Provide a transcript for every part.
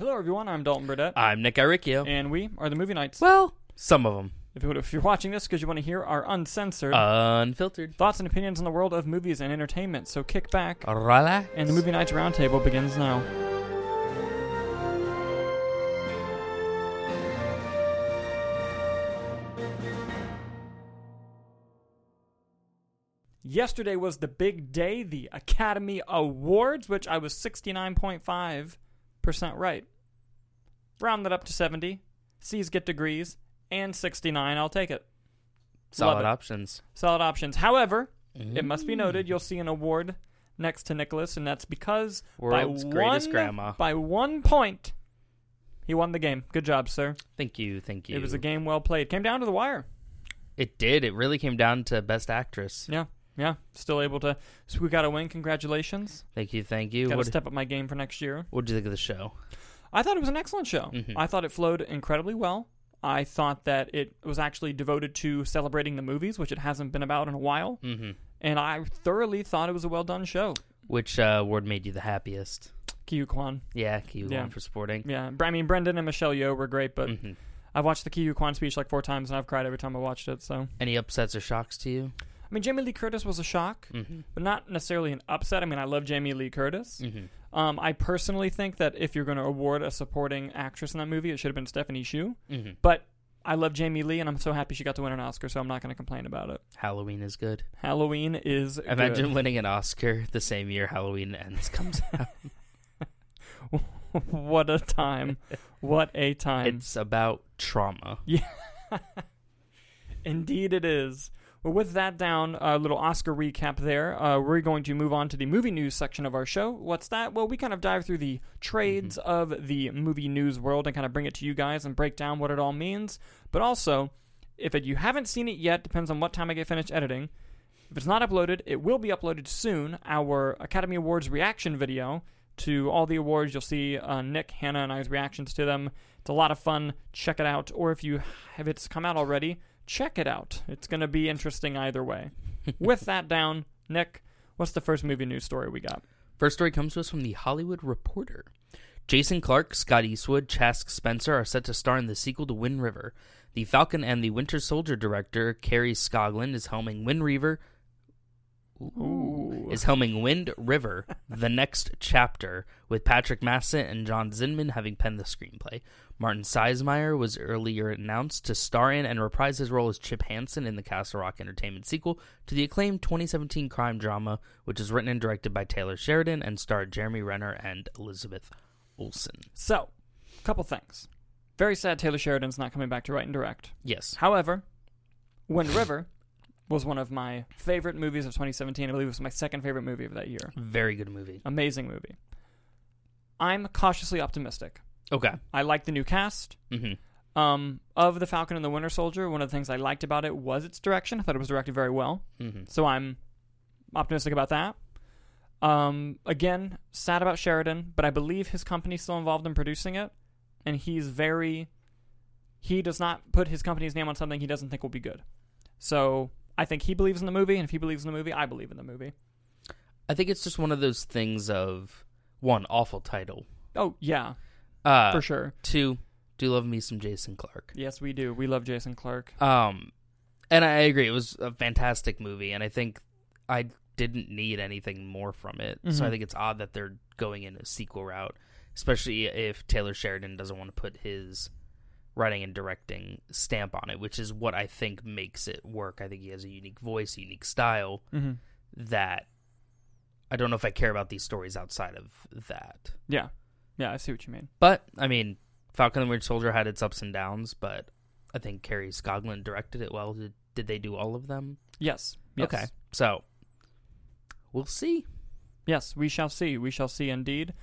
Hello, everyone. I'm Dalton Burdett, I'm Nick Iricchio. and we are the Movie Knights. well, some of them If, you- if you're watching this because you want to hear our uncensored unfiltered. thoughts and opinions on the world of movies and entertainment, so kick back, Relax. and the Movie Knights Roundtable begins now. Yesterday was the big day, the Academy Awards, which I was 69.5% right. Round that up to 70. C's get degrees, and 69, I'll take it. Solid options. Solid options. However, Mm-hmm. it must be noted you'll see an award next to Nicholas, and that's because World's by greatest one, grandma. By one point, he won the game. Good job, sir. Thank you, thank you. It was a game well played. Came down to the wire. It did. It really came down to best actress. Yeah, yeah. Still able to squeak out a win. Congratulations. Thank you, thank you. Got to What step up my game for next year. What'd you think of the show? I thought it was an excellent show. Mhm. I thought it flowed incredibly well. I thought that it was actually devoted to celebrating the movies, which it hasn't been about in a while. Mm-hmm. And I thoroughly thought it was a well done show. Which uh, award made you the happiest? Ke Huy Quan. Yeah, Q Yeah. for sporting. Yeah, I mean, Brendan and Michelle Yeoh were great, but Mhm. I've watched the Ke Huy Quan speech like four times, and I've cried every time I watched it. So, Any upsets or shocks to you? I mean, Jamie Lee Curtis was a shock, Mm-hmm. but not necessarily an upset. I mean, I love Jamie Lee Curtis. Mm-hmm. Um, I personally think that if you're going to award a supporting actress in that movie, it should have been Stephanie Hsu. Mm-hmm. But I love Jamie Lee, and I'm so happy she got to win an Oscar, so I'm not going to complain about it. Halloween is good. Halloween is Imagine good. winning an Oscar the same year Halloween ends comes out. what a time! what a time! it's about trauma. Yeah. Indeed, it is. Well, with that down, a little Oscar recap there. Uh, we're going to move on to the movie news section of our show. What's that? Well, we kind of dive through the trades of the movie news world and kind of bring it to you guys and break down what it all means. But also, if it, you haven't seen it yet, depends on what time I get finished editing. If it's not uploaded, it will be uploaded soon. Our Academy Awards reaction video to all the awards. You'll see uh, Nick, Hannah, and I's reactions to them. It's a lot of fun. Check it out. Or if you if it's come out already, check it out. It's going to be interesting either way. With that down, Nick, what's the first movie news story we got? First story comes to us from the Hollywood Reporter. Jason Clarke, Scott Eastwood, Chaske Spencer are set to star in the sequel to Wind River. The Falcon and the Winter Soldier director Kari Skogland is helming Wind River. Ooh. Is helming Wind River, the next chapter, with Patrick Massett and John Zinman having penned the screenplay. Martin Sensmeier was earlier announced to star in and reprise his role as Chip Hanson in the Castle Rock Entertainment sequel to the acclaimed 2017 crime drama, which is written and directed by Taylor Sheridan and starred Jeremy Renner and Elizabeth Olsen. So, a couple things. Very sad Taylor Sheridan's not coming back to write and direct. Yes. However, Wind River was one of my favorite movies of 2017. I believe it was my second favorite movie of that year. Very good movie. Amazing movie. I'm cautiously optimistic. Okay. I like the new cast. hmm Um, of the Falcon and the Winter Soldier, one of the things I liked about it was its direction. I thought it was directed very well, hmm so I'm optimistic about that. Um, again, sad about Sheridan, but I believe his company's still involved in producing it, and he's very. He does not put his company's name on something he doesn't think will be good. So I think he believes in the movie, and if he believes in the movie, I believe in the movie. I think it's just one of those things of one awful title. Oh yeah, Uh, for sure. Two, do love me some Jason Clarke. Yes, we do. We love Jason Clarke. Um, and I agree, it was a fantastic movie, and I think I didn't need anything more from it. So Mhm. I think it's odd that they're going in a sequel route, especially if Taylor Sheridan doesn't want to put his writing and directing stamp on it, which is what I think makes it work. I think he has a unique voice, unique style hmm that I don't know if I care about these stories outside of that. Yeah, yeah, I see what you mean. But I mean, Falcon and the Winter Soldier had its ups and downs, but I think Kari Skogland directed it well. Did, did they do all of them? Yes. yes. Okay, so we'll see. Yes, we shall see. We shall see indeed.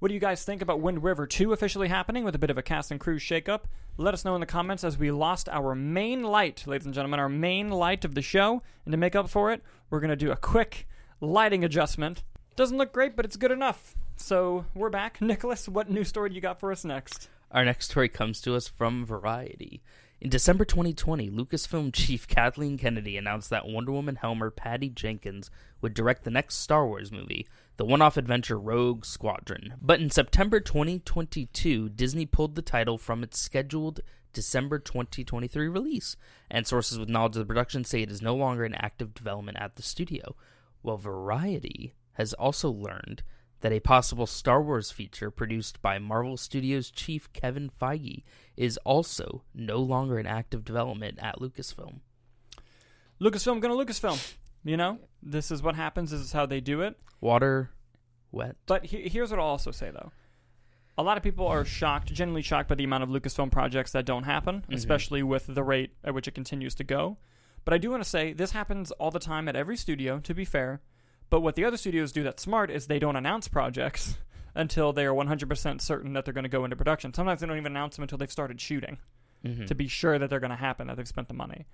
What do you guys think about Wind River 2 officially happening with a bit of a cast and crew shakeup? Let us know in the comments as we lost our main light, ladies and gentlemen, our main light of the show. And to make up for it, we're going to do a quick lighting adjustment. Doesn't look great, but it's good enough. So we're back. Nicholas, what new story do you got for us next? Our next story comes to us from Variety. In December 2020, Lucasfilm chief Kathleen Kennedy announced that Wonder Woman helmer Patty Jenkins would direct the next Star Wars movie, the one off adventure Rogue Squadron. But in September 2022, Disney pulled the title from its scheduled December 2023 release, and sources with knowledge of the production say it is no longer in active development at the studio. Well, Variety has also learned that a possible Star Wars feature produced by Marvel Studios chief Kevin Feige is also no longer in active development at Lucasfilm. Lucasfilm gonna Lucasfilm. You know, this is what happens. This is how they do it. Water, wet. But he- here's what I'll also say though. A lot of people are shocked, genuinely shocked by the amount of Lucasfilm projects that don't happen, Mhm. especially with the rate at which it continues to go. But I do want to say this happens all the time at every studio, to be fair. But what the other studios do that's smart is they don't announce projects until they are 100% certain that they're going to go into production. Sometimes they don't even announce them until they've started shooting Mhm. to be sure that they're going to happen, that they've spent the money.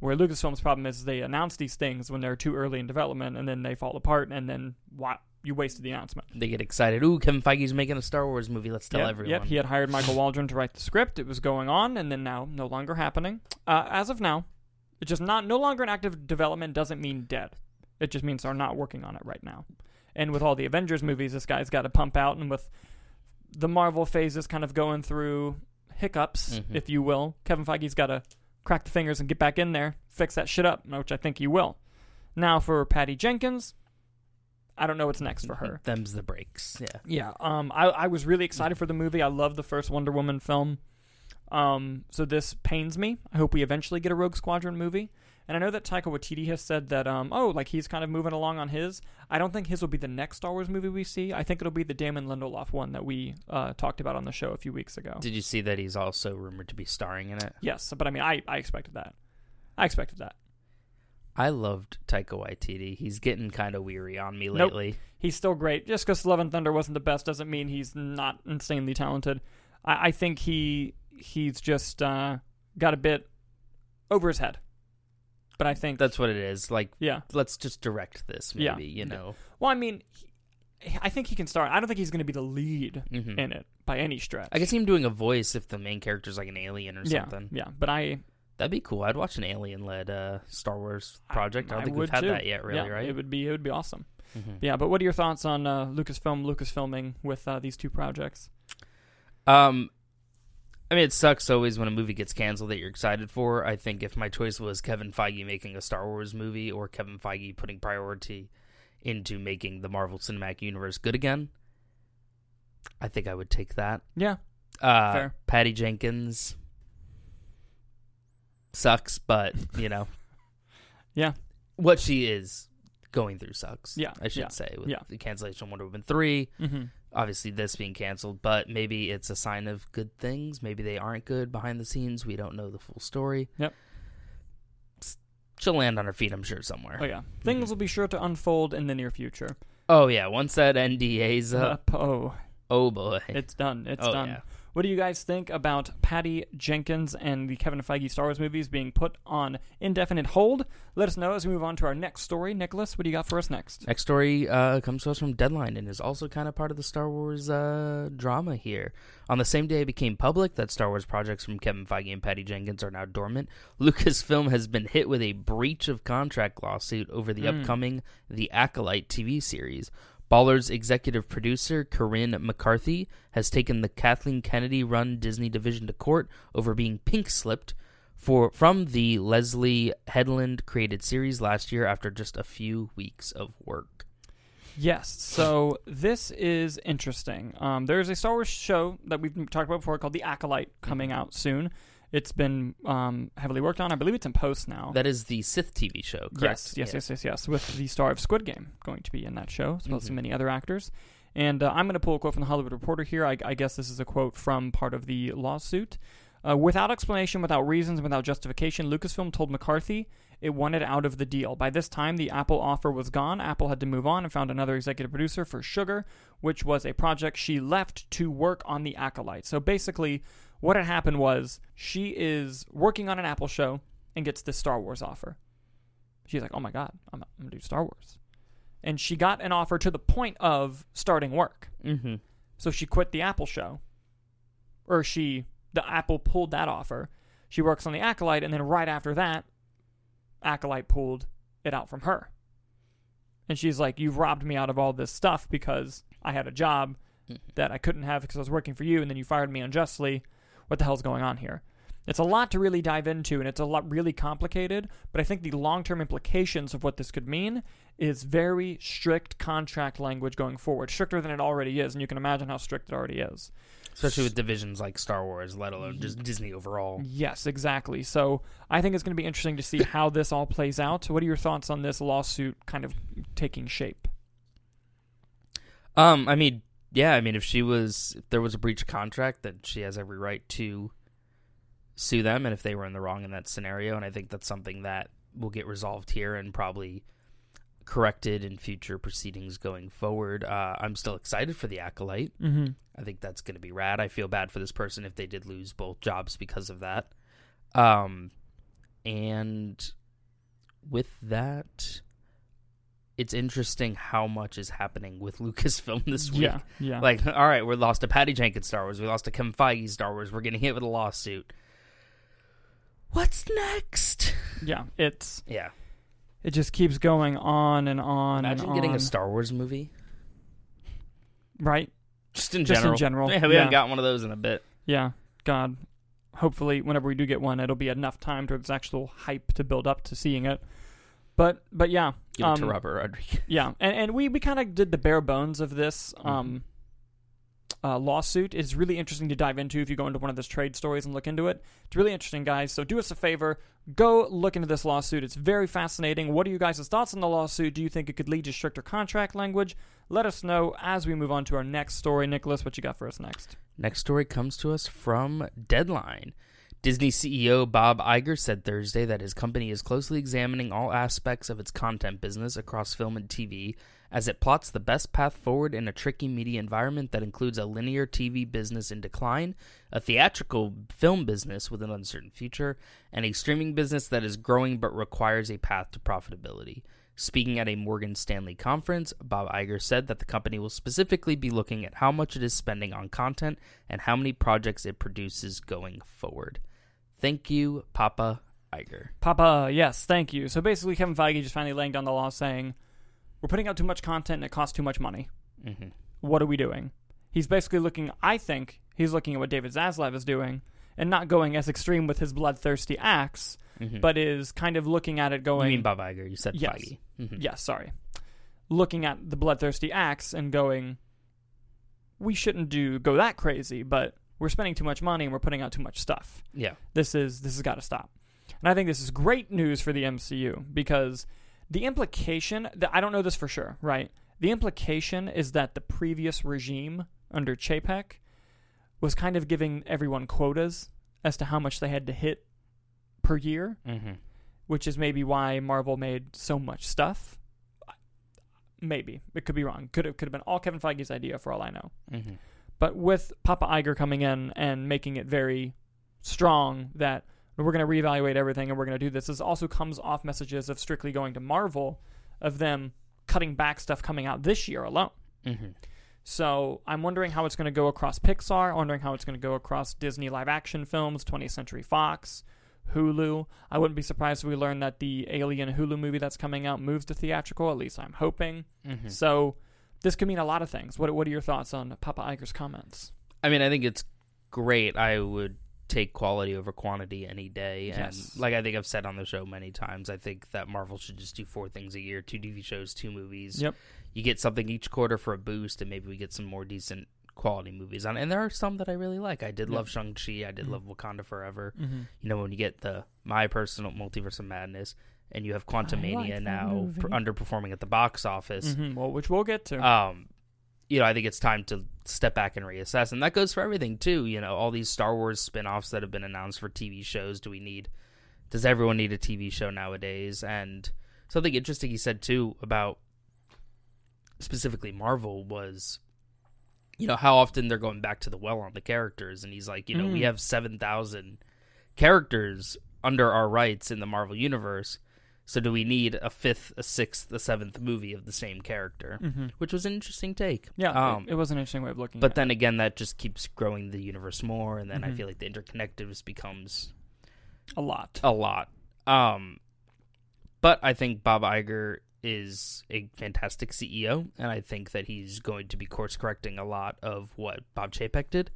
Where Lucasfilm's problem is they announce these things when they're too early in development and then they fall apart and then what? you wasted the announcement. They get excited. Ooh, Kevin Feige's making a Star Wars movie. Let's tell yep, everyone. Yep, he had hired Michael Waldron to write the script. It was going on, and then now no longer happening. Uh, as of now, it's just not no longer in active development. Doesn't mean dead. It just means they're not working on it right now. And with all the Avengers movies, this guy's got to pump out, and with the Marvel phases kind of going through hiccups, Mhm. if you will, Kevin Feige's got to crack the fingers and get back in there, fix that shit up, which I think you will. Now for Patty Jenkins, I don't know what's next for her. Them's the breaks. Yeah. Yeah, um, I, I was really excited for the movie. I love the first Wonder Woman film. Um, so this pains me. I hope we eventually get a Rogue Squadron movie. And I know that Taika Waititi has said that, um, oh, like he's kind of moving along on his. I don't think his will be the next Star Wars movie we see. I think it'll be the Damon Lindelof one that we uh, talked about on the show a few weeks ago. Did you see that he's also rumored to be starring in it? yes, but I mean, I, I expected that. I expected that. I loved Taika Waititi. He's getting kind of weary on me Nope. lately. He's still great. Just because Love and Thunder wasn't the best doesn't mean he's not insanely talented. I, I think he he's just uh, got a bit over his head. But I think That's what it is. Like, yeah. let's just direct this, maybe. Yeah. You know. Well, I mean, he, I think he can start. I don't think he's going to be the lead hmm in it by any stretch. I can see him doing a voice if the main character's like an alien or yeah, something. yeah. But I That'd be cool. I'd watch an alien-led uh, Star Wars project. I, don't think we've had too. that yet, really, yeah, right? It would be it would be awesome. Mhm. Yeah. But what are your thoughts on uh, Lucasfilm Lucasfilming with uh, these two projects? Um, I mean, it sucks always when a movie gets canceled that you're excited for. I think if my choice was Kevin Feige making a Star Wars movie or Kevin Feige putting priority into making the Marvel Cinematic Universe good again, I think I would take that. Yeah. Uh, Fair. Patty Jenkins sucks, but you know, Yeah. what she is going through sucks. Yeah, I should yeah, say with yeah. the cancellation of Wonder Woman three Mm-hmm. Obviously this being canceled, but maybe it's a sign of good things. Maybe they aren't good behind the scenes. We don't know the full story. Yep. She'll land on her feet, I'm sure, somewhere. Oh yeah, things will be sure to unfold in the near future. Oh yeah, once that NDA's up, Uh, oh, oh boy. it's done. It's oh done. yeah. What do you guys think about Patty Jenkins and the Kevin Feige Star Wars movies being put on indefinite hold? Let us know as we move on to our next story. Nicholas, what do you got for us next? Next story uh, comes to us from Deadline and is also kind of part of the Star Wars uh, drama here. On the same day it became public that Star Wars projects from Kevin Feige and Patty Jenkins are now dormant, Lucasfilm has been hit with a breach of contract lawsuit over the Mm. upcoming The Acolyte TV series. Baller's executive producer, Karyn McCarthy, has taken the Kathleen Kennedy run Disney division to court over being pink slipped for from the Leslie Headland created series last year after just a few weeks of work. Yes, so this is interesting. Um, there's a Star Wars show that we've talked about before called The Acolyte coming out soon. It's been um, heavily worked on. I believe it's in post now. That is the Sith TV show, correct? Yes, yes, yes, yes, yes. With the star of Squid Game going to be in that show, as well as Mhm. many other actors. And uh, I'm going to pull a quote from the Hollywood Reporter here. I, I guess this is a quote from part of the lawsuit. Uh, without explanation, without reasons, without justification, Lucasfilm told McCarthy it wanted out of the deal. By this time, the Apple offer was gone. Apple had to move on and found another executive producer for Sugar, which was a project she left to work on The Acolyte. So basically, what had happened was she is working on an Apple show and gets this Star Wars offer. She's like, "Oh my god, I'm, I'm gonna do Star Wars," and she got an offer to the point of starting work. Mm-hmm. So she quit the Apple show, or she the Apple pulled that offer. She works on the Acolyte, and then right after that, Acolyte pulled it out from her. And she's like, You've robbed me out of all this stuff because I had a job that I couldn't have because I was working for you, and then you fired me unjustly. What the hell's going on here? It's a lot to really dive into, and it's a lot really complicated. But I think the long-term implications of what this could mean is very strict contract language going forward, stricter than it already is, and you can imagine how strict it already is. Especially with divisions like Star Wars, let alone just Disney overall. Yes, exactly. So I think it's going to be interesting to see how this all plays out. What are your thoughts on this lawsuit kind of taking shape? Um, I mean, yeah, I mean, if she was, if there was a breach of contract, then she has every right to sue them, and if they were in the wrong in that scenario, and I think that's something that will get resolved here and probably corrected in future proceedings going forward. Uh, I'm still excited for the acolyte. Mm-hmm. I think that's going to be rad. I feel bad for this person if they did lose both jobs because of that. Um, and with that, it's interesting how much is happening with Lucasfilm this week. Yeah, yeah. Like, all right, we lost to Patty Jenkins Star Wars. We lost to Kevin Feige Star Wars. We're getting hit with a lawsuit. What's next? yeah, it's Yeah. it just keeps going on and on Imagine and getting a Star Wars movie. right? Just in Just in general. general, Yeah, we yeah. haven't got one of those in a bit. Yeah, God. Hopefully, whenever we do get one, it'll be enough time to there's actual hype to build up to seeing it. But but yeah, Give it to um, Robert Rodriguez. yeah, and and we we kind of did the bare bones of this um uh, lawsuit. It's really interesting to dive into if you go into one of those trade stories and look into it. It's really interesting, guys. So do us a favor, go look into this lawsuit. It's very fascinating. What are you guys' thoughts on the lawsuit? Do you think it could lead to stricter contract language? Let us know as we move on to our next story. Nicholas, what you got for us next? Next story comes to us from Deadline. Disney CEO Bob Iger said Thursday that his company is closely examining all aspects of its content business across film and TV as it plots the best path forward in a tricky media environment that includes a linear TV business in decline, a theatrical film business with an uncertain future, and a streaming business that is growing but requires a path to profitability. Speaking at a Morgan Stanley conference, Bob Iger said that the company will specifically be looking at how much it is spending on content and how many projects it produces going forward. Thank you, Papa Iger. Papa, yes, thank you. So basically, Kevin Feige just finally laying down the law saying, we're putting out too much content and it costs too much money. hmm What are we doing? He's basically looking, I think, he's looking at what David Zaslav is doing and not going as extreme with his bloodthirsty acts, hmm but is kind of looking at it going. you mean Bob Iger? You said Yes. Feige. Mhm. yes, sorry. Looking at the bloodthirsty acts and going, we shouldn't do go that crazy, but we're spending too much money and we're putting out too much stuff. Yeah. this is this has got to stop. And I think this is great news for the MCU because the implication that I don't know this for sure, right? The implication is that the previous regime under Chapek was kind of giving everyone quotas as to how much they had to hit per year, hmm which is maybe why Marvel made so much stuff. Maybe it could be wrong. Could have could have been all Kevin Feige's idea for all I know. hmm But with Papa Iger coming in and making it very strong that we're going to reevaluate everything and we're going to do this, this also comes off messages of strictly going to Marvel, of them cutting back stuff coming out this year alone. hmm So I'm wondering how it's going to go across Pixar, wondering how it's going to go across Disney live action films, 20th Century Fox, Hulu. I wouldn't be surprised if we learn that the Alien Hulu movie that's coming out moves to theatrical, at least I'm hoping. hmm So this could mean a lot of things. What, what are your thoughts on Papa Iger's comments? I mean, I think it's great. I would take quality over quantity any day. And Yes. like I think I've said on the show many times, I think that Marvel should just do four things a year two TV shows, two movies. Yep. You get something each quarter for a boost, and maybe we get some more decent quality movies on. And there are some that I really like. I did Yep. love Shang-Chi. I did Mhm. love Wakanda Forever. Mm-hmm. You know, when you get the my personal multiverse of madness, and you have Quantumania like now pr- underperforming at the box office. hmm Well, which we'll get to. um you know i think it's time to step back and reassess and that goes for everything too you know all these star wars spin-offs that have been announced for tv shows do we need does everyone need a tv show nowadays and something interesting he said too about specifically marvel was you know how often they're going back to the well on the characters and he's like you know we Mm. have 7000 characters under our rights in the marvel universe so do we need a fifth a sixth a seventh movie of the same character hmm which was an interesting take. Yeah, Um, it, it was an interesting way of looking. At it. But then again, that just keeps growing the universe more, and then I Mhm. feel like the interconnectedness becomes A lot. a lot. Um, but I think Bob Iger is a fantastic CEO, and I think that he's going to be course correcting a lot of what Bob Chapek did.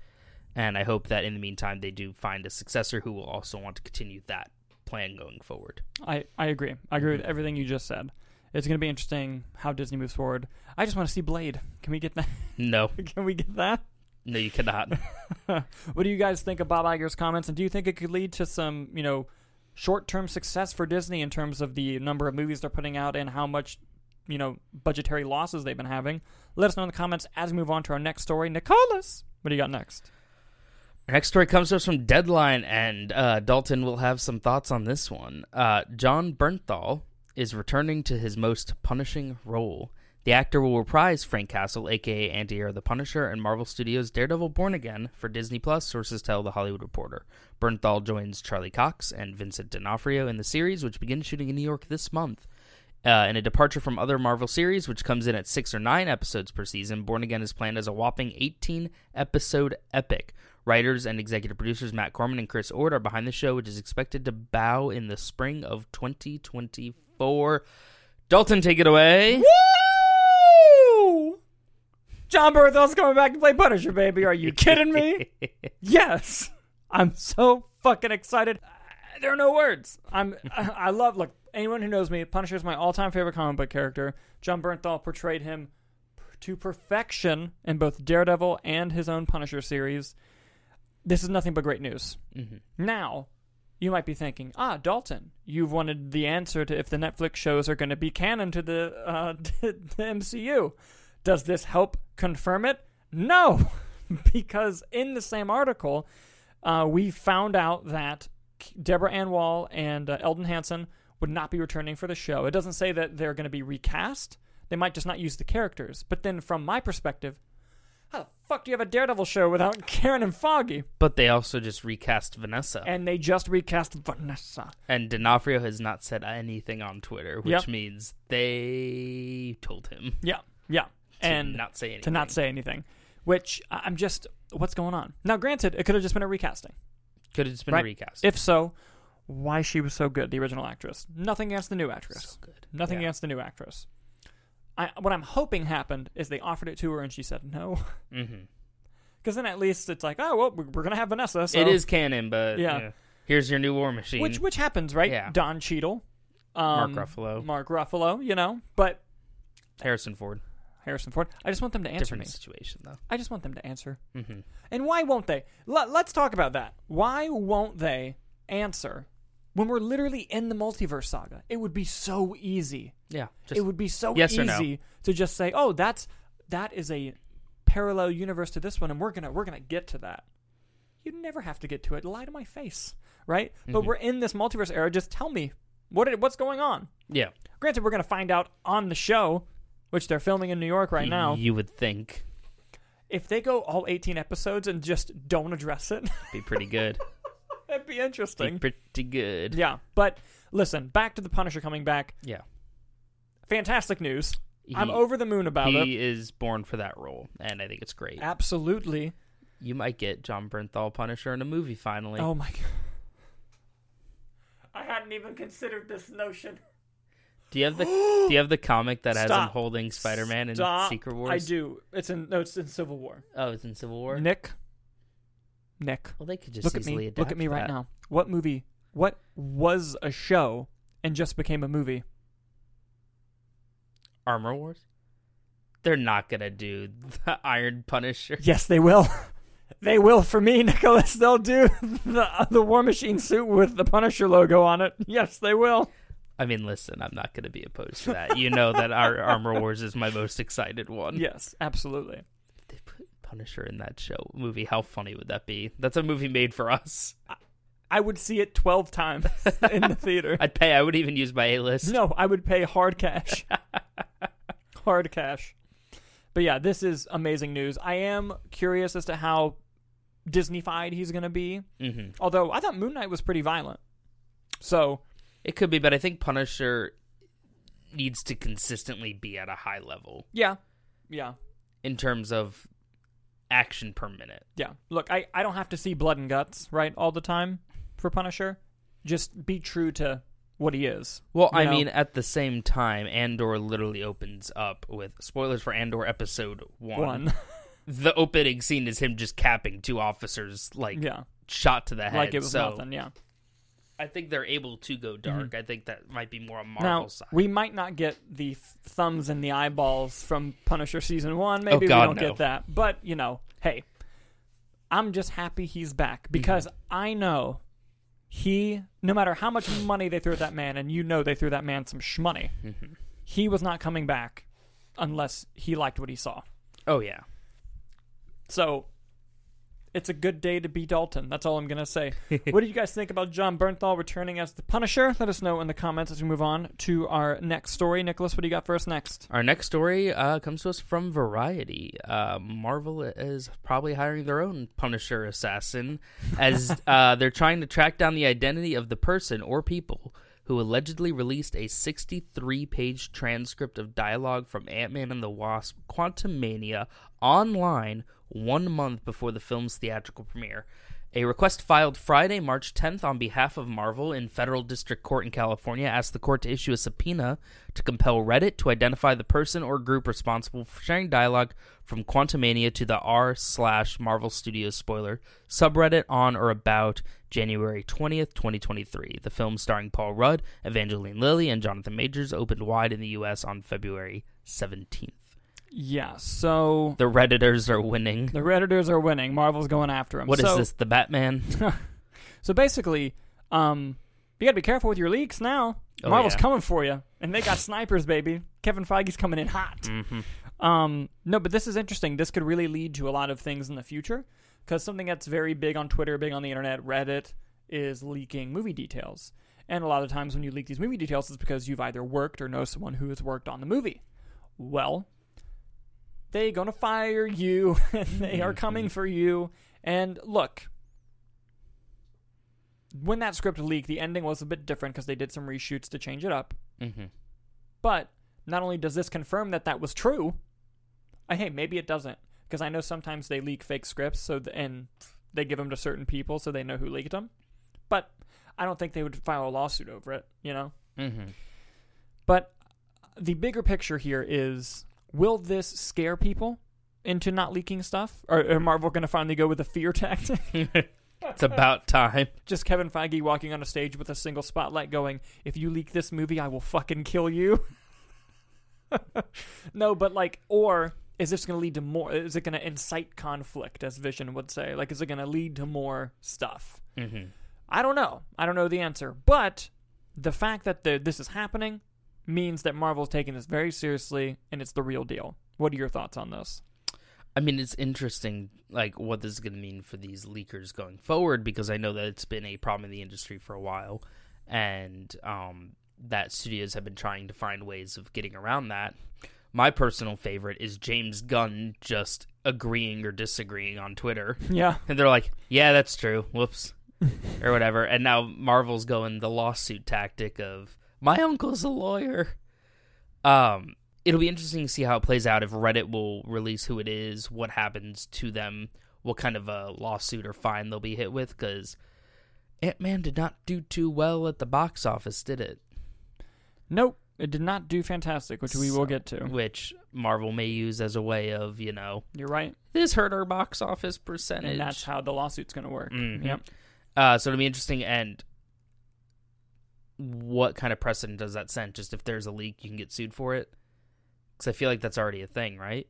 And I hope that in the meantime they do find a successor who will also want to continue that plan going forward. I, I agree. I agree with mm. everything you just said. It's going to be interesting how Disney moves forward. I just want to see Blade. Can we get that? No, Can we get that? no, you cannot. what do you guys think of Bob Iger's comments, and do you think it could lead to some, you know, short-term success for Disney in terms of the number of movies they're putting out and how much, you know, budgetary losses they've been having? Let us know in the comments as we move on to our next story. Nicholas, what do you got next? Next story comes to us from Deadline, and uh, Dalton will have some thoughts on this one. Uh, Jon Bernthal is returning to his most punishing role. The actor will reprise Frank Castle, aka Anti-Air the Punisher, and Marvel Studios' Daredevil Born Again for Disney Plus. Sources tell The Hollywood Reporter. Bernthal joins Charlie Cox and Vincent D'Onofrio in the series, which begins shooting in New York this month. Uh, in a departure from other Marvel series, which comes in at six or nine episodes per season, Born Again is planned as a whopping 18 episode epic. Writers and executive producers Matt Corman and Chris Ord are behind the show, which is expected to bow in the spring of 2024. Dalton, take it away. Woo! Jon Bernthal's coming back to play Punisher, baby. Are you kidding me? yes. I'm so fucking excited. There are no words. I'm. I I love. Look, anyone who knows me, Punisher is my all-time favorite comic book character. Jon Bernthal portrayed him to perfection in both Daredevil and his own Punisher series. This is nothing but great news. Mhm. Now, you might be thinking, ah, Dalton, you've wanted the answer to if the Netflix shows are going to be canon to the, uh, the MCU. Does this help confirm it? No, because in the same article, uh, we found out that Deborah Ann Woll and uh, Elden Henson would not be returning for the show. It doesn't say that they're going to be recast. They might just not use the characters. But then, from my perspective, how the fuck do you have a Daredevil show without Karen and Foggy? But they also just recast Vanessa. And they just recast Vanessa. And D'Onofrio has not said anything on Twitter, which Yep. means they told him Yeah, yeah. to And not say anything. to not say anything. Which I'm just, what's going on? Now, granted, it could have just been a recasting. Could have just been Right. a recast. If so, why she was so good, the original actress. Nothing against the new actress. so good. Nothing Yeah. against the new actress. I, what I'm hoping happened is they offered it to her and she said no. Mhm. Because then at least it's like, oh well, we're, we're gonna have Vanessa. So. It is canon, but Yeah. yeah. here's your new War Machine. which which happens, right? Yeah. Don Cheadle, Mark um, Ruffalo, Mark Ruffalo, you know. But Harrison Ford. Harrison Ford. I just want them to answer Different me. situation though. I just want them to answer. hmm And why won't they? Let, let's talk about that. Why won't they answer when we're literally in the multiverse saga? It would be so easy. Yeah. Just, it would be so yes or no. easy to just say, "Oh, that's that is a parallel universe to this one, and we're gonna we're gonna get to that." You never have to get to it. Lie to my face, right? But Mhm. we're in this multiverse era. Just tell me what it, what's going on. yeah. Granted, we're gonna find out on the show, which they're filming in New York right now. You would think If they go all 18 episodes and just don't address it, be pretty good. that'd be be interesting. pretty good. Yeah, but listen, back to the Punisher coming back. Yeah. Fantastic news. He, I'm over the moon about it. he is born for that role, and I think it's great. Absolutely. You might get Jon Bernthal Punisher in a movie finally. Oh my god. I hadn't even considered this notion. Do you have the Do you have the comic that has him holding Spider Man in Secret Wars? I do. It's in no, it's in Civil War. Oh, it's in Civil War. Nick. Nick. Well, they could just Look at me. adapt Look at me right that. now. What movie? What was a show and just became a movie? Armor Wars. They're not gonna do the Iron Punisher. Yes, they will. they will for me, Nicholas. They'll do the the War Machine suit with the Punisher logo on it. Yes, they will. I mean, listen, I'm not gonna be opposed to that. You know that our Armor Wars is my most excited one. Yes, absolutely. Punisher in that show movie. How funny would that be? That's a movie made for us. I would see it 12 times in the theater. I'd pay. I would even use my A list. No, I would pay hard cash. hard cash. But yeah, this is amazing news. I am curious as to how Disney-fied he's going to be. hmm Although I thought Moon Knight was pretty violent. So, It could be, but I think Punisher needs to consistently be at a high level yeah. Yeah. in terms of action per minute. Yeah. Look, I, I don't have to see blood and guts, right, all the time for Punisher. just be true to what he is. Well, I know? mean, at the same time, Andor literally opens up with spoilers for Andor episode one. One, The opening scene is him just capping two officers, like yeah, shot to the head. like it was so nothing. Yeah. I think they're able to go dark. I think that might be more on Now Marvel's side. we might not get the th- thumbs and the eyeballs from Punisher season one. Maybe Oh, God, we don't no. get that. But you know, hey, I'm just happy he's back Mm-hmm. because I know he, no matter how much money they threw at that man, and you know they threw that man some shmoney, Mhm. he was not coming back unless he liked what he saw. Oh yeah, So it's a good day to be Dalton. That's all I'm gonna say. what do you guys think about Jon Bernthal returning as the Punisher? Let us know in the comments as we move on to our next story. Nicholas, what do you got for us next? Our next story uh, comes to us from Variety. Uh, Marvel is probably hiring their own Punisher assassin as uh, they're trying to track down the identity of the person or people who allegedly released a 63 page transcript of dialogue from Ant Man and the Wasp Quantumania online one month before the film's theatrical premiere. A request filed Friday, March 10th, on behalf of Marvel in federal district court in California asked the court to issue a subpoena to compel Reddit to identify the person or group responsible for sharing dialogue from Quantumania to the r slash Marvel Studios spoiler subreddit on or about January 20th, 2023. The film starring Paul Rudd, Evangeline Lilly, and Jonathan Majors opened wide in the U.S. on February 17th. Yeah, so The Redditors are winning. the Redditors are winning. Marvel's going after him. What is so, this, the Batman? So basically, um, you got to be careful with your leaks now. Oh, Marvel's yeah. coming for you, and they got snipers, baby. Kevin Feige's coming in hot. hmm Um, no, but this is interesting. This could really lead to a lot of things in the future because something that's very big on Twitter, big on the internet, Reddit, is leaking movie details. And a lot of times when you leak these movie details, it's because you've either worked or know someone who has worked on the movie. Well, they gonna fire you, and they are coming for you. And look, when that script leaked, the ending was a bit different because they did some reshoots to change it up. hmm But not only does this confirm that that was true, uh, hey, maybe it doesn't because I know sometimes they leak fake scripts so th- and they give them to certain people so they know who leaked them. But I don't think they would file a lawsuit over it, you know. hmm But the bigger picture here is: will this scare people into not leaking stuff, or are Marvel going to finally go with a fear tactic? it's about time. Just Kevin Feige walking on a stage with a single spotlight, going, "If you leak this movie, I will fucking kill you." no, but like, or is this going to lead to more? Is it going to incite conflict, as Vision would say? Like, is it going to lead to more stuff? hmm I don't know. I don't know the answer. But the fact that the, this is happening means that Marvel's taking this very seriously and it's the real deal. What are your thoughts on this? I mean, it's interesting, like what this is going to mean for these leakers going forward, because I know that it's been a problem in the industry for a while, and um, that studios have been trying to find ways of getting around that. My personal favorite is James Gunn just agreeing or disagreeing on Twitter, Yeah. and they're like, "Yeah, that's true. Whoops." or whatever. And now Marvel's going the lawsuit tactic of my uncle's a lawyer. Um, it'll be interesting to see how it plays out if Reddit will release who it is, what happens to them, what kind of a lawsuit or fine they'll be hit with. Because Ant Man did not do too well at the box office, did it? Nope. It did not do fantastic, which we will get to. Which Marvel may use as a way of, you know, You're right. this hurt our box office percentage. And that's how the lawsuit's going to work. Mhm. Yep. Uh, so it'll be interesting. And what kind of precedent does that set? Just if there's a leak, you can get sued for it. Because I feel like that's already a thing, right?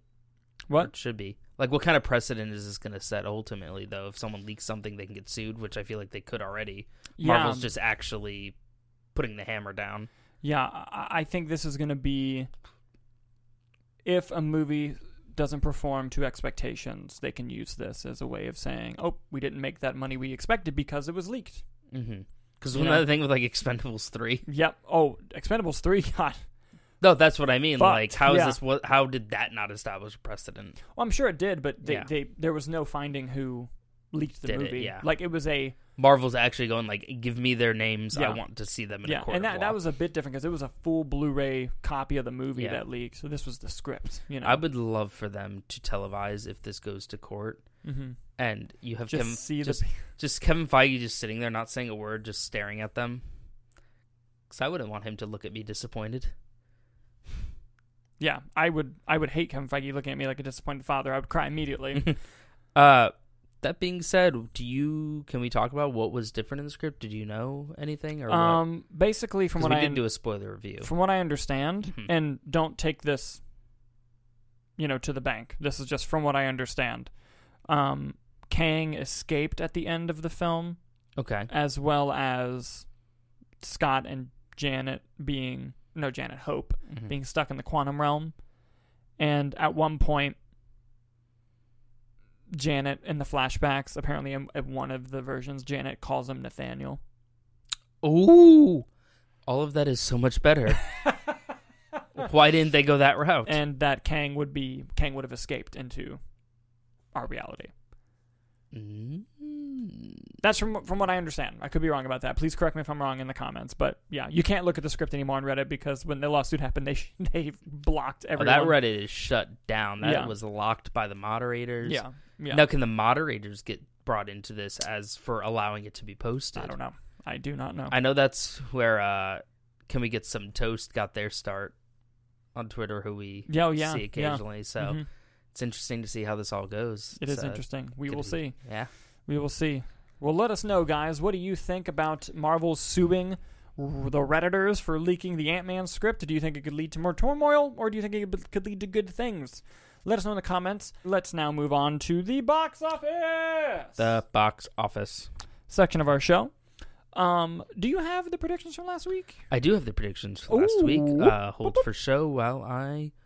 Or What? it should be. Like, what kind of precedent is this going to set ultimately, though? If someone leaks something, they can get sued, which I feel like they could already. Yeah. Marvel's just actually putting the hammer down. Yeah, I I think this is going to be if a movie doesn't perform to expectations, they can use this as a way of saying, "Oh, we didn't make that money we expected because it was leaked." Mm-hmm. Because You know? another thing with like Expendables three. Yep. Oh, Expendables three. God. No, that's what I mean. Fucked, Like, how is yeah. this? What? How did that not establish a precedent? Well, I'm sure it did, but they, Yeah. they there was no finding who leaked the Did it, movie. yeah. Like it was a Marvel's actually going like, give me their names. Yeah. I want to see them in yeah, a court and that that was a bit different because it was a full Blu-ray copy of the movie Yeah. that leaked. So this was the script. You know. I would love for them to televise if this goes to court hmm and you have Just Kevin see just, the just Kevin Feige just sitting there, not saying a word, just staring at them. Because I wouldn't want him to look at me disappointed. yeah. I would I would hate Kevin Feige looking at me like a disappointed father. I would cry immediately. uh, that being said, do you can we talk about what was different in the script? Did you know anything or what? um, basically, from what we I did do a spoiler review. from what I understand, Mhm. and don't take this, you know, to the bank. This is just from what I understand. Um, Kang escaped at the end of the film, Okay. as well as Scott and Janet being no Janet Hope Mhm. being stuck in the quantum realm, and at one point. Janet in the flashbacks, apparently in, in one of the versions, Janet calls him Nathaniel. Ooh, all of that is so much better. Why didn't they go that route? and that Kang would be Kang would have escaped into our reality. Mm. That's from from what I understand. I could be wrong about that. Please correct me if I'm wrong in the comments. But yeah, you can't look at the script anymore on Reddit because when the lawsuit happened, they they blocked Oh, that Reddit is shut down. That Yeah. was locked by the moderators. Yeah, yeah. Now, can the moderators get brought into this as for allowing it to be posted? I don't know. I do not know. I know that's where uh, Can We Get Some Toast got their start on Twitter, who we yeah, oh, yeah, see yeah. occasionally. So Mhm. It's interesting to see how this all goes. It is It's, uh, interesting. We will be- see. Yeah. We will see. Well, let us know, guys. What do you think about Marvel suing the Redditors for leaking the Ant Man script? Do you think it could lead to more turmoil, or do you think it could- lead to good things? Let us know in the comments. Let's now move on to the box office The box office. section of our show. Um, do you have the predictions from last week? I do have the predictions for last week. Uh, hold for show while I pull those up.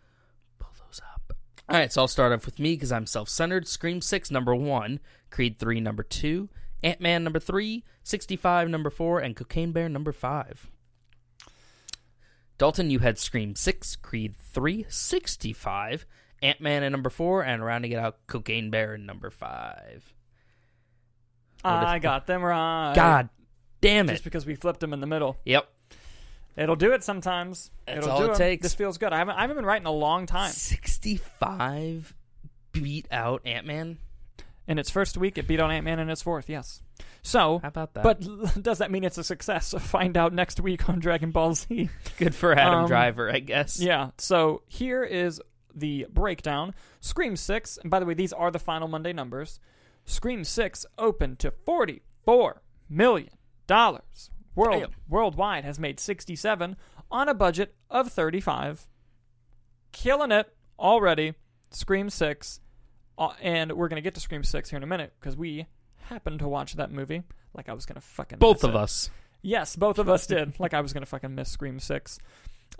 All right, so I'll start off with me because I'm self centered. Scream 6, number 1. Creed 3, number 2. Ant Man, number 3. 65, number 4. And Cocaine Bear, number 5. Dalton, you had Scream 6, Creed 3, 65. Ant Man at number 4. And rounding it out, Cocaine Bear in number 5. What I got them right. God damn it. Just because we flipped them in the middle. Yep. It'll do it sometimes. That's It'll all do it takes. This feels good. I haven't, I haven't been writing a long time. 65 beat out Ant Man. In its first week, it beat on Ant Man in its fourth, yes. So, How about that? but does that mean it's a success? Find out next week on Dragon Ball Z. good for Adam Um, Driver, I guess. yeah, so here is the breakdown. Scream 6, and by the way, these are the final Monday numbers. Scream 6 opened to $44 million. World, Damn. worldwide has made 67 on a budget of 35. Killing it already. Scream 6. Uh, and we're going to get to Scream 6 here in a minute because we happened to watch that movie like I was going to fucking Both miss of it. us. Yes, both of us did. Like I was gonna fucking miss Scream Six.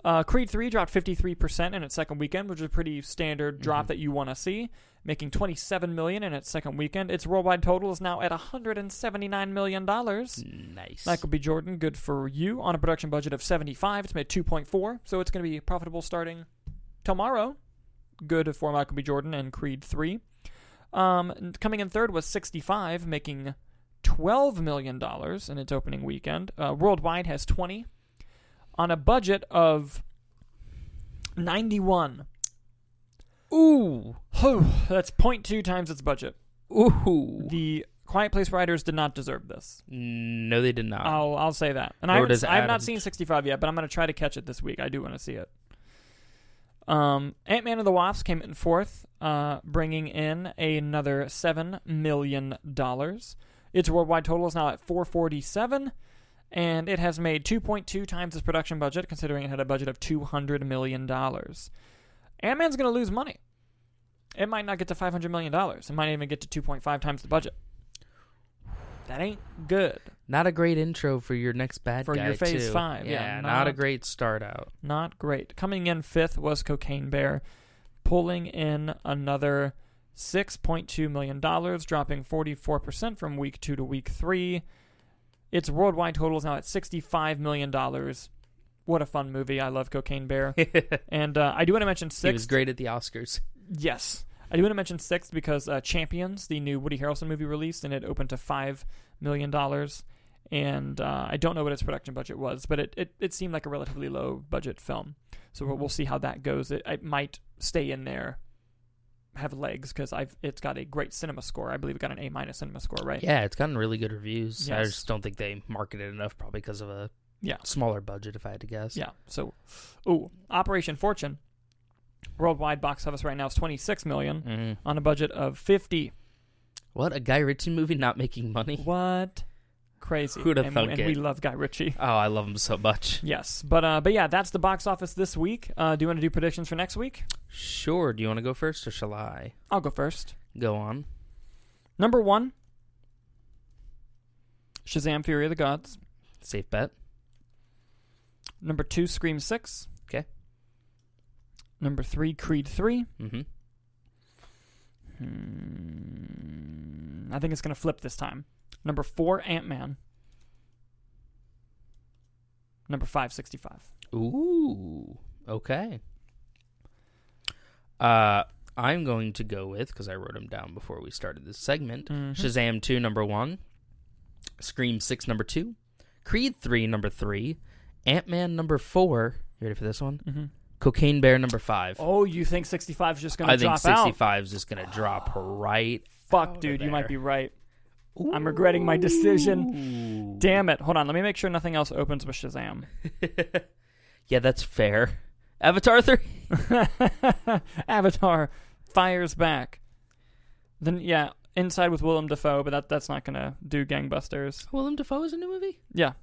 Uh, Creed Three dropped fifty three percent in its second weekend, which is a pretty standard drop Mhm. that you want to see, making twenty seven million in its second weekend. Its worldwide total is now at hundred and seventy nine million dollars. Nice. Michael B. Jordan, good for you. On a production budget of seventy five, it's made two point four, so it's gonna be profitable starting tomorrow. Good for Michael B. Jordan and Creed Three. Um, coming in third was 65, making $12 million in its opening weekend. Uh, worldwide has 20 on a budget of 91. Ooh. Whew, that's 0.2 times its budget. Ooh. The Quiet Place writers did not deserve this. No, they did not. I'll I'll say that. And I Nor does I have not seen 65 yet, but I'm going to try to catch it this week. I do want to see it. Um, Ant Man and the Wasp came in fourth, uh, bringing in another seven million dollars. Its worldwide total is now at 447, and it has made 2.2 times its production budget, considering it had a budget of 200 million dollars. Ant Man's going to lose money. It might not get to 500 million dollars. It might even get to 2.5 times the budget. That ain't good. Not a great intro for your next bad For guy your phase too. five, yeah, not, a great start out. Not great. Coming in fifth was Cocaine Bear, pulling in another $6.2 million, dropping 44% from week two to week three. Its worldwide total is now at $65 million. What a fun movie. I love Cocaine Bear. and uh, I do want to mention six. he was great at the Oscars. Yes. I do want to mention sixth because uh, Champions, the new Woody Harrelson movie, released and it opened to $5 million. And uh, I don't know what its production budget was, but it, it, it seemed like a relatively low budget film. So we'll, we'll see how that goes. It, it might stay in there. have legs because I've it's got a great cinema score. I believe it got an A minus cinema score, right? Yeah, it's gotten really good reviews. I just don't think they marketed enough, probably because of a Yeah. smaller budget. If I had to guess. Yeah. So, ooh, Operation Fortune, worldwide box office right now is 26 million Mhm. on a budget of 50. What a Guy Ritchie movie not making money? What? Crazy. Who'da and, thunk and it? we love Guy Ritchie. Oh, I love him so much. Yes, but uh, but yeah, that's the box office this week. Uh, do you want to do predictions for next week? Sure. Do you want to go first, or shall I I'll go first. go on? Number one, Shazam: Fury of the Gods. Safe bet. Number two, Scream Six. Okay. Number three, Creed Three. Mm-hmm. Hmm, I think it's gonna flip this time. Number four, Ant Man. Number five, 65. Ooh. Okay. Uh, I'm going to go with because I wrote them down before we started this segment. Mhm. Shazam 2, number 1. Scream 6, number 2. Creed 3, number 3. Ant Man, number 4. You ready for this one? Mhm. Cocaine Bear, number 5. Oh, you think 65 is just gonna I think drop out? 65 is just going to drop right. Fuck, dude, you might be right. I'm regretting my decision. Ooh. Damn it. Hold on. Let me make sure nothing else opens with Shazam. yeah, that's fair. Avatar 3? Avatar fires back. Then yeah, Inside with Willem Dafoe, but that that's not gonna do gangbusters. Willem Dafoe is a new movie? Yeah,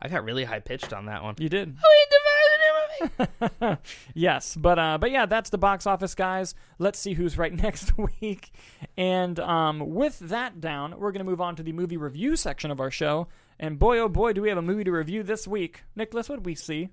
I got really high pitched on that one. you did. Willem Dafoe is a new movie! yes, but uh, but yeah, that's the box office, guys. Let's see who's right next week. And um, with that down, we're gonna move on to the movie review section of our show. And boy, oh boy, do we have a movie to review this week, Nicholas? What did we see?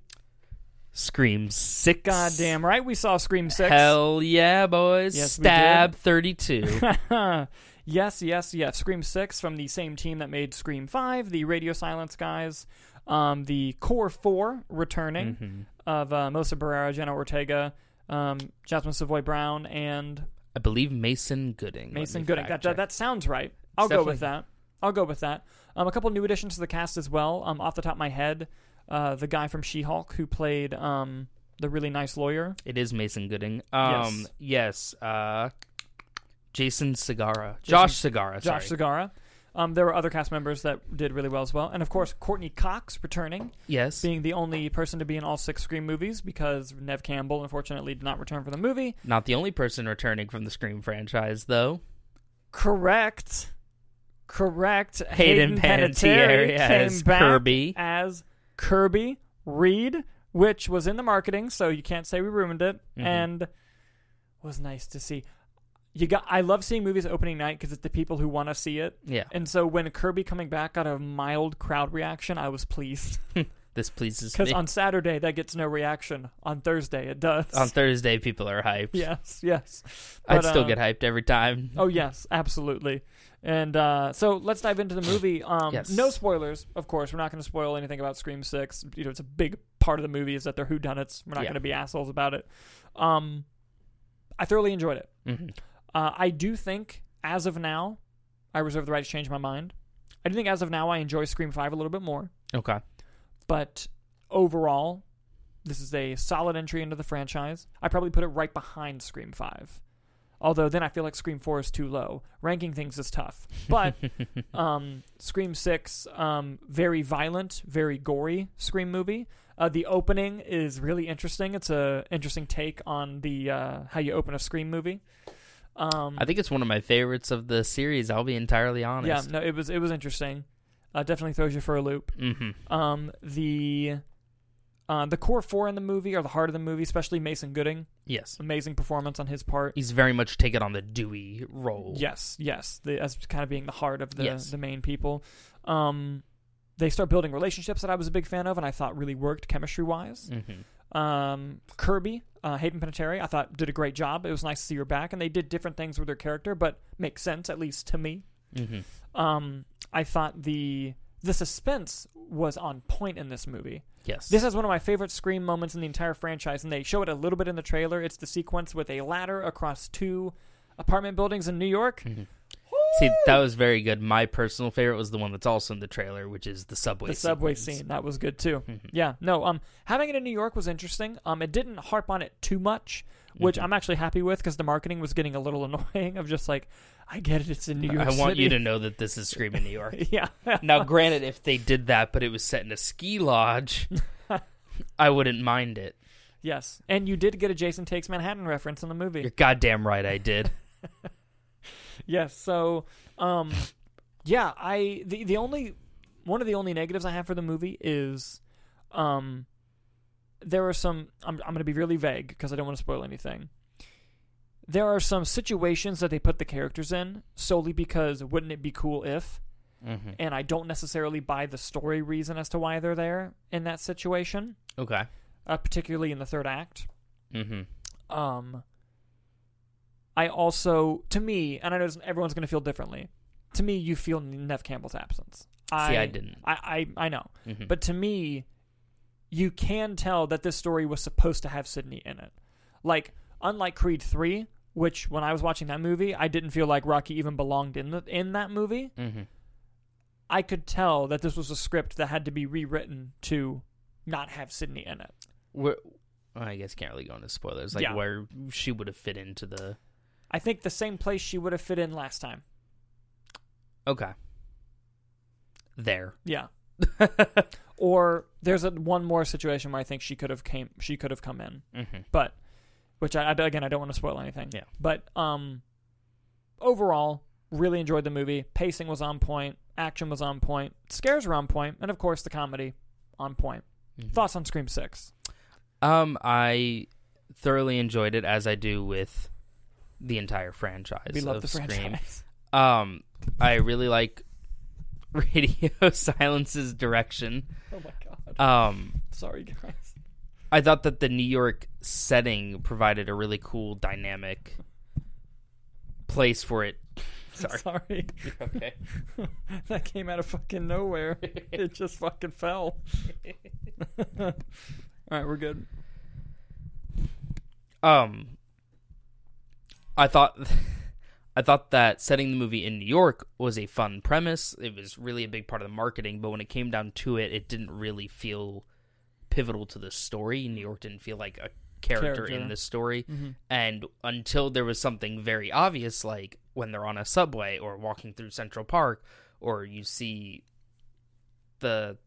Scream 6. Goddamn right, we saw Scream Six. Hell yeah, boys. Yes, Stab 32. yes, yes, yes. Scream 6 from the same team that made Scream 5, the Radio Silence guys. Um, the Core 4 returning Mhm. of uh, Melissa Barrera, Jenna Ortega, um, Jasmine Savoy Brown, and I believe Mason Gooding. Mason Gooding. That, that, that sounds right. I'll It's go with that. I'll go with that. Um, a couple new additions to the cast as well. Um, off the top of my head, uh, the guy from She-Hulk who played um, the really nice lawyer. It is Mason Gooding. Um, yes. uh, Jason Segarra. Jason- Josh Segarra. Josh. Segarra. Um, there were other cast members that did really well as well, and of course Courteney Cox returning. yes. being the only person to be in all six Scream movies because Neve Campbell unfortunately did not return for the movie. Not the only person returning from the Scream franchise, though. Correct. Correct. Hayden Panettiere came as back Kirby. as Kirby Reed, which was in the marketing, so you can't say we ruined it, Mhm. and was nice to see. You got. I love seeing movies opening night because it's the people who want to see it, Yeah. and so when Kirby coming back got a mild crowd reaction, I was pleased This pleases me. because on Saturday that gets no reaction. On Thursday it does. On Thursday, people are hyped. Yes, yes. I'd still uh, get hyped every time. Oh yes, absolutely. And uh, so let's dive into the movie. Um, Yes. No spoilers, of course. We're not going to spoil anything about Scream Six. You know, it's a big part of the movie is that they're whodunits. We're not Yeah. going to be assholes about it. Um, I thoroughly enjoyed it. Mhm. Uh, I do think, as of now, I reserve the right to change my mind. I do think, as of now, I enjoy Scream Five a little bit more. Okay. But overall, this is a solid entry into the franchise. I probably put it right behind Scream 5. Although then I feel like Scream 4 is too low. Ranking things is tough. But um, Scream 6, um, very violent, very gory Scream movie. Uh, the opening is really interesting. It's a interesting take on the uh, how you open a Scream movie. Um, I think it's one of my favorites of the series. I'll be entirely honest. yeah, no, it was it was interesting. Uh, definitely throws you for a loop. Mm-hmm. Um, the uh, the core four in the movie are the heart of the movie, especially Mason Gooding. Yes. Amazing performance on his part. He's very much taken on the Dewey role. Yes, yes, the, as kind of being the heart of the Yes. the main people. Um, they start building relationships that I was a big fan of, and I thought really worked chemistry wise. Mm-hmm. Um, Kirby, uh, Hayden Panettiere, I thought did a great job. It was nice to see her back, and they did different things with her character, but makes sense at least to me. Mm-hmm. Um, I thought the the suspense was on point in this movie. Yes. This is one of my favorite Scream moments in the entire franchise, and they show it a little bit in the trailer. It's the sequence with a ladder across two apartment buildings in New York. Mhm. See, that was very good. My personal favorite was the one that's also in the trailer, which is the subway. the subway sequence. scene that was good too. Mhm. Yeah, no, um, having it in New York was interesting. Um, it didn't harp on it too much, which Mhm. I'm actually happy with because the marketing was getting a little annoying. Of just like, I get it, it's in New York I want City. you to know that this is Screaming New York. yeah. now, granted, if they did that, but it was set in a ski lodge, I wouldn't mind it. yes, and you did get a Jason Takes Manhattan reference in the movie. You're goddamn right, I did. Yes. So, um, yeah, I the the only one of the only negatives I have for the movie is, um, there are some. I'm I'm going to be really vague because I don't want to spoil anything. There are some situations that they put the characters in solely because wouldn't it be cool if, hmm and I don't necessarily buy the story reason as to why they're there in that situation, Okay. uh, particularly in the third act. hmm Um, I also, to me, and I know everyone's going to feel differently. To me, you feel Neve Campbell's absence. See, I didn't. I, I, I know, Mhm. but to me, you can tell that this story was supposed to have Sidney in it. Like, unlike Creed Three, which when I was watching that movie, I didn't feel like Rocky even belonged in the, in that movie. Mhm. I could tell that this was a script that had to be rewritten to not have Sidney in it. Where, well, I guess can't really go into spoilers. Like Yeah. where she would have fit into the. I think the same place she would have fit in last time. Okay. There. Yeah. or there's a one more situation where I think she could have came she could have come in, hmm but which I, I again I don't want to spoil anything. Yeah. But um, overall, really enjoyed the movie. Pacing was on point. Action was on point. Scares were on point, and of course the comedy on point. Mhm. Thoughts on Scream Six? Um, I thoroughly enjoyed it as I do with the entire franchise. We love of the Scream. franchise. Um, I really like Radio Silence's direction. Oh my god. Um, Sorry guys. I thought that the New York setting provided a really cool dynamic place for it. Sorry. Sorry. okay. that came out of fucking nowhere. it just fucking fell. All right, we're good. Um, I thought, I thought that setting the movie in New York was a fun premise. It was really a big part of the marketing, but when it came down to it, it didn't really feel pivotal to the story. New York didn't feel like a character, Character. in the story, Mm-hmm. and until there was something very obvious, like when they're on a subway or walking through Central Park, or you see the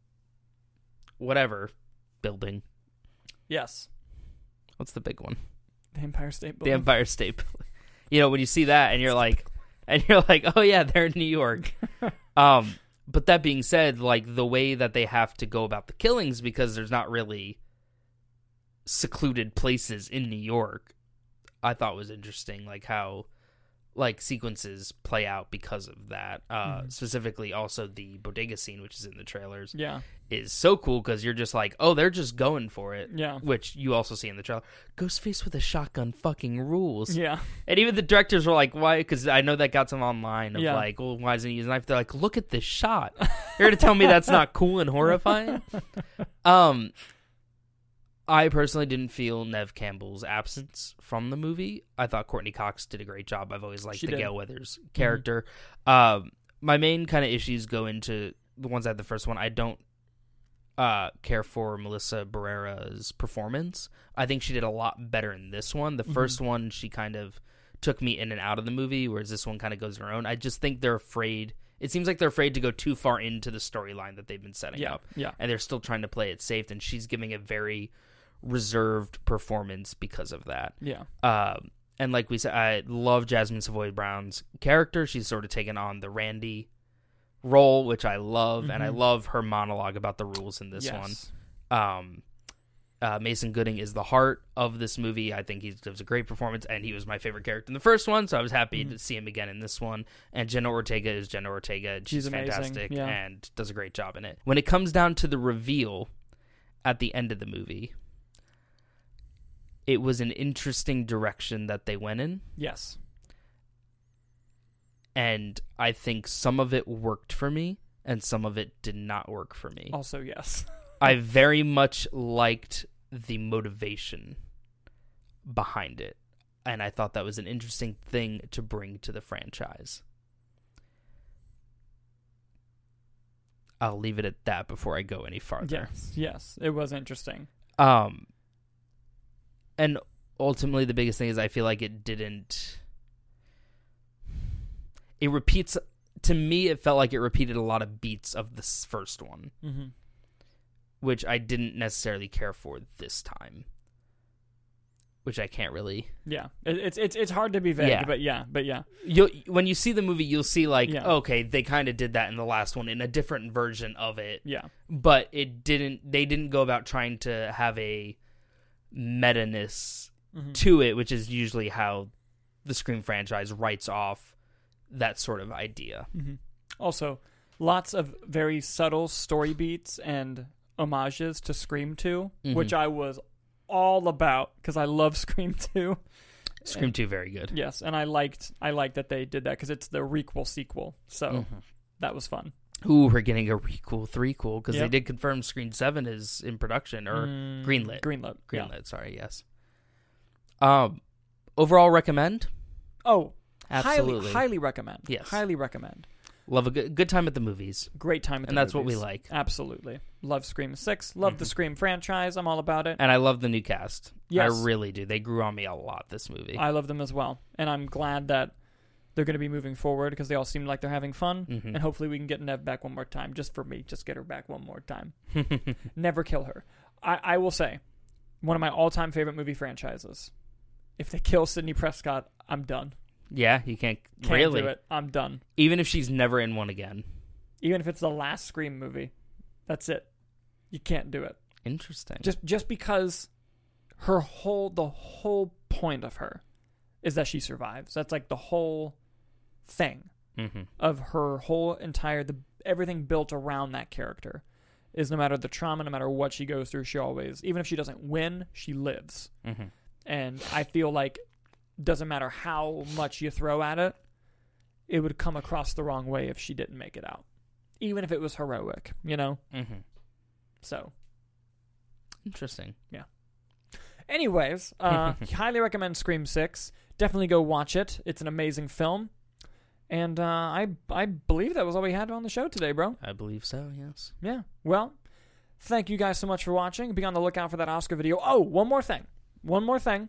whatever building. Yes. What's the big one? The Empire State Building. the Empire State Building. You know, when you see that and you're like and you're like, "Oh yeah, they're in New York." um, but that being said, like the way that they have to go about the killings because there's not really secluded places in New York, I thought was interesting like how like sequences play out because of that. Uh Mhm. specifically also the bodega scene which is in the trailers yeah. is so cool cuz you're just like, "Oh, they're just going for it." Yeah. Which you also see in the trailer. Ghostface with a shotgun fucking rules. Yeah. And even the directors were like, why? Because I know that got some online of Yeah. like, well, why isn't he using a knife? They're like, look at this shot. You're going to tell me that's not cool and horrifying? Um, I personally didn't feel Neve Campbell's absence from the movie. I thought Courteney Cox did a great job. I've always liked She the did. Mm-hmm. Gale Weathers character. Um, my main kind of issues go into the ones I had the first one. I don't uh, care for Melissa Barrera's performance. I think she did a lot better in this one. The Mhm. first one, she kind of took me in and out of the movie, whereas this one kind of goes on her own. I just think they're afraid. It seems like they're afraid to go too far into the storyline that they've been setting Yeah. up, Yeah. and they're still trying to play it safe. And she's giving a very reserved performance because of that. Yeah. Um, and like we said, I love Jasmine Savoy Brown's character. She's sort of taken on the Randy role, which I love, and I Mhm. love her monologue about the rules in this yes. one. Um, uh, Mason Gooding is the heart of this movie. I think he does a great performance, and he was my favorite character in the first one, so I was happy Mhm. to see him again in this one. And Jenna Ortega is Jenna Ortega. She's, She's fantastic yeah. and does a great job in it. When it comes down to the reveal at the end of the movie, it was an interesting direction that they went in Yes. and I think some of it worked for me and some of it did not work for me. Also, yes. I very much liked the motivation behind it and I thought that was an interesting thing to bring to the franchise. I'll leave it at that before I go any farther. yes. Yes. It was interesting. Um and ultimately the biggest thing is I feel like it didn't. It repeats. To me, it felt like it repeated a lot of beats of this first one, Mm-hmm. Which I didn't necessarily care for this time. Which I can't really. Yeah, it's it's it's hard to be vague, Yeah. but yeah, but yeah, You when you see the movie, you'll see like, Yeah. okay, they kind of did that in the last one in a different version of it. yeah, but it didn't they didn't go about trying to have a meta-ness Mhm. to it which is usually how the scream franchise writes off that sort of idea hmm Also, lots of very subtle story beats and homages to Scream 2, Mhm. which I was all about because I love Scream 2. scream 2 very good Yes, and I liked I liked that they did that because it's the requel sequel, so Mhm. that was fun. ooh we're getting a requel threequel because they did confirm Scream 7 is in production or Mm, greenlit. Greenlit. yeah. greenlit sorry yes um overall recommend Oh, absolutely highly, highly recommend. Yes. highly recommend. Love a good, good time at the movies Great time at the movies. and that's what we like Absolutely, love Scream Six. Love the Mhm. Scream franchise. I'm all about it. and i love the new cast Yes. i really do they grew on me a lot this movie I love them as well, and I'm glad that they're going to be moving forward because they all seem like they're having fun. Mhm. And hopefully we can get Neve back one more time, just for me. Just get her back one more time. Never kill her. I, I will say, one of my all-time favorite movie franchises. If they kill Sidney Prescott, I'm done. Yeah, you can't, Can't really. do it. I'm done. Even if she's never in one again. Even if it's the last Scream movie, that's it. You can't do it. Interesting. Just just because her whole the whole point of her is that she survives. That's like the whole thing. hmm of her whole entire the everything built around that character is no matter the trauma, no matter what she goes through, she always even if she doesn't win, she lives. hmm And I feel like doesn't matter how much you throw at it, it would come across the wrong way if she didn't make it out. Even if it was heroic, you know? hmm So Interesting. Yeah. Anyways, uh highly recommend Scream Six. Definitely go watch it. It's an amazing film. And uh, I I believe that was all we had on the show today, bro. I believe so, yes. Yeah. Well, thank you guys so much for watching. Be on the lookout for that Oscar video. Oh, one more thing. One more thing.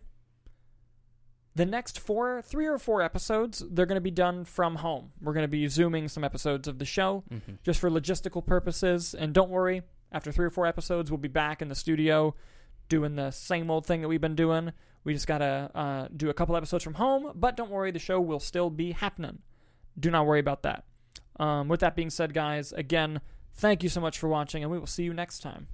The next four, three or four episodes, they're going to be done from home. We're going to be zooming some episodes of the show hmm just for logistical purposes. And don't worry, after three or four episodes, we'll be back in the studio doing the same old thing that we've been doing. We just got to uh, do a couple episodes from home, but don't worry, the show will still be happening. Do not worry about that. Um, with that being said, guys, again, thank you so much for watching, and we will see you next time.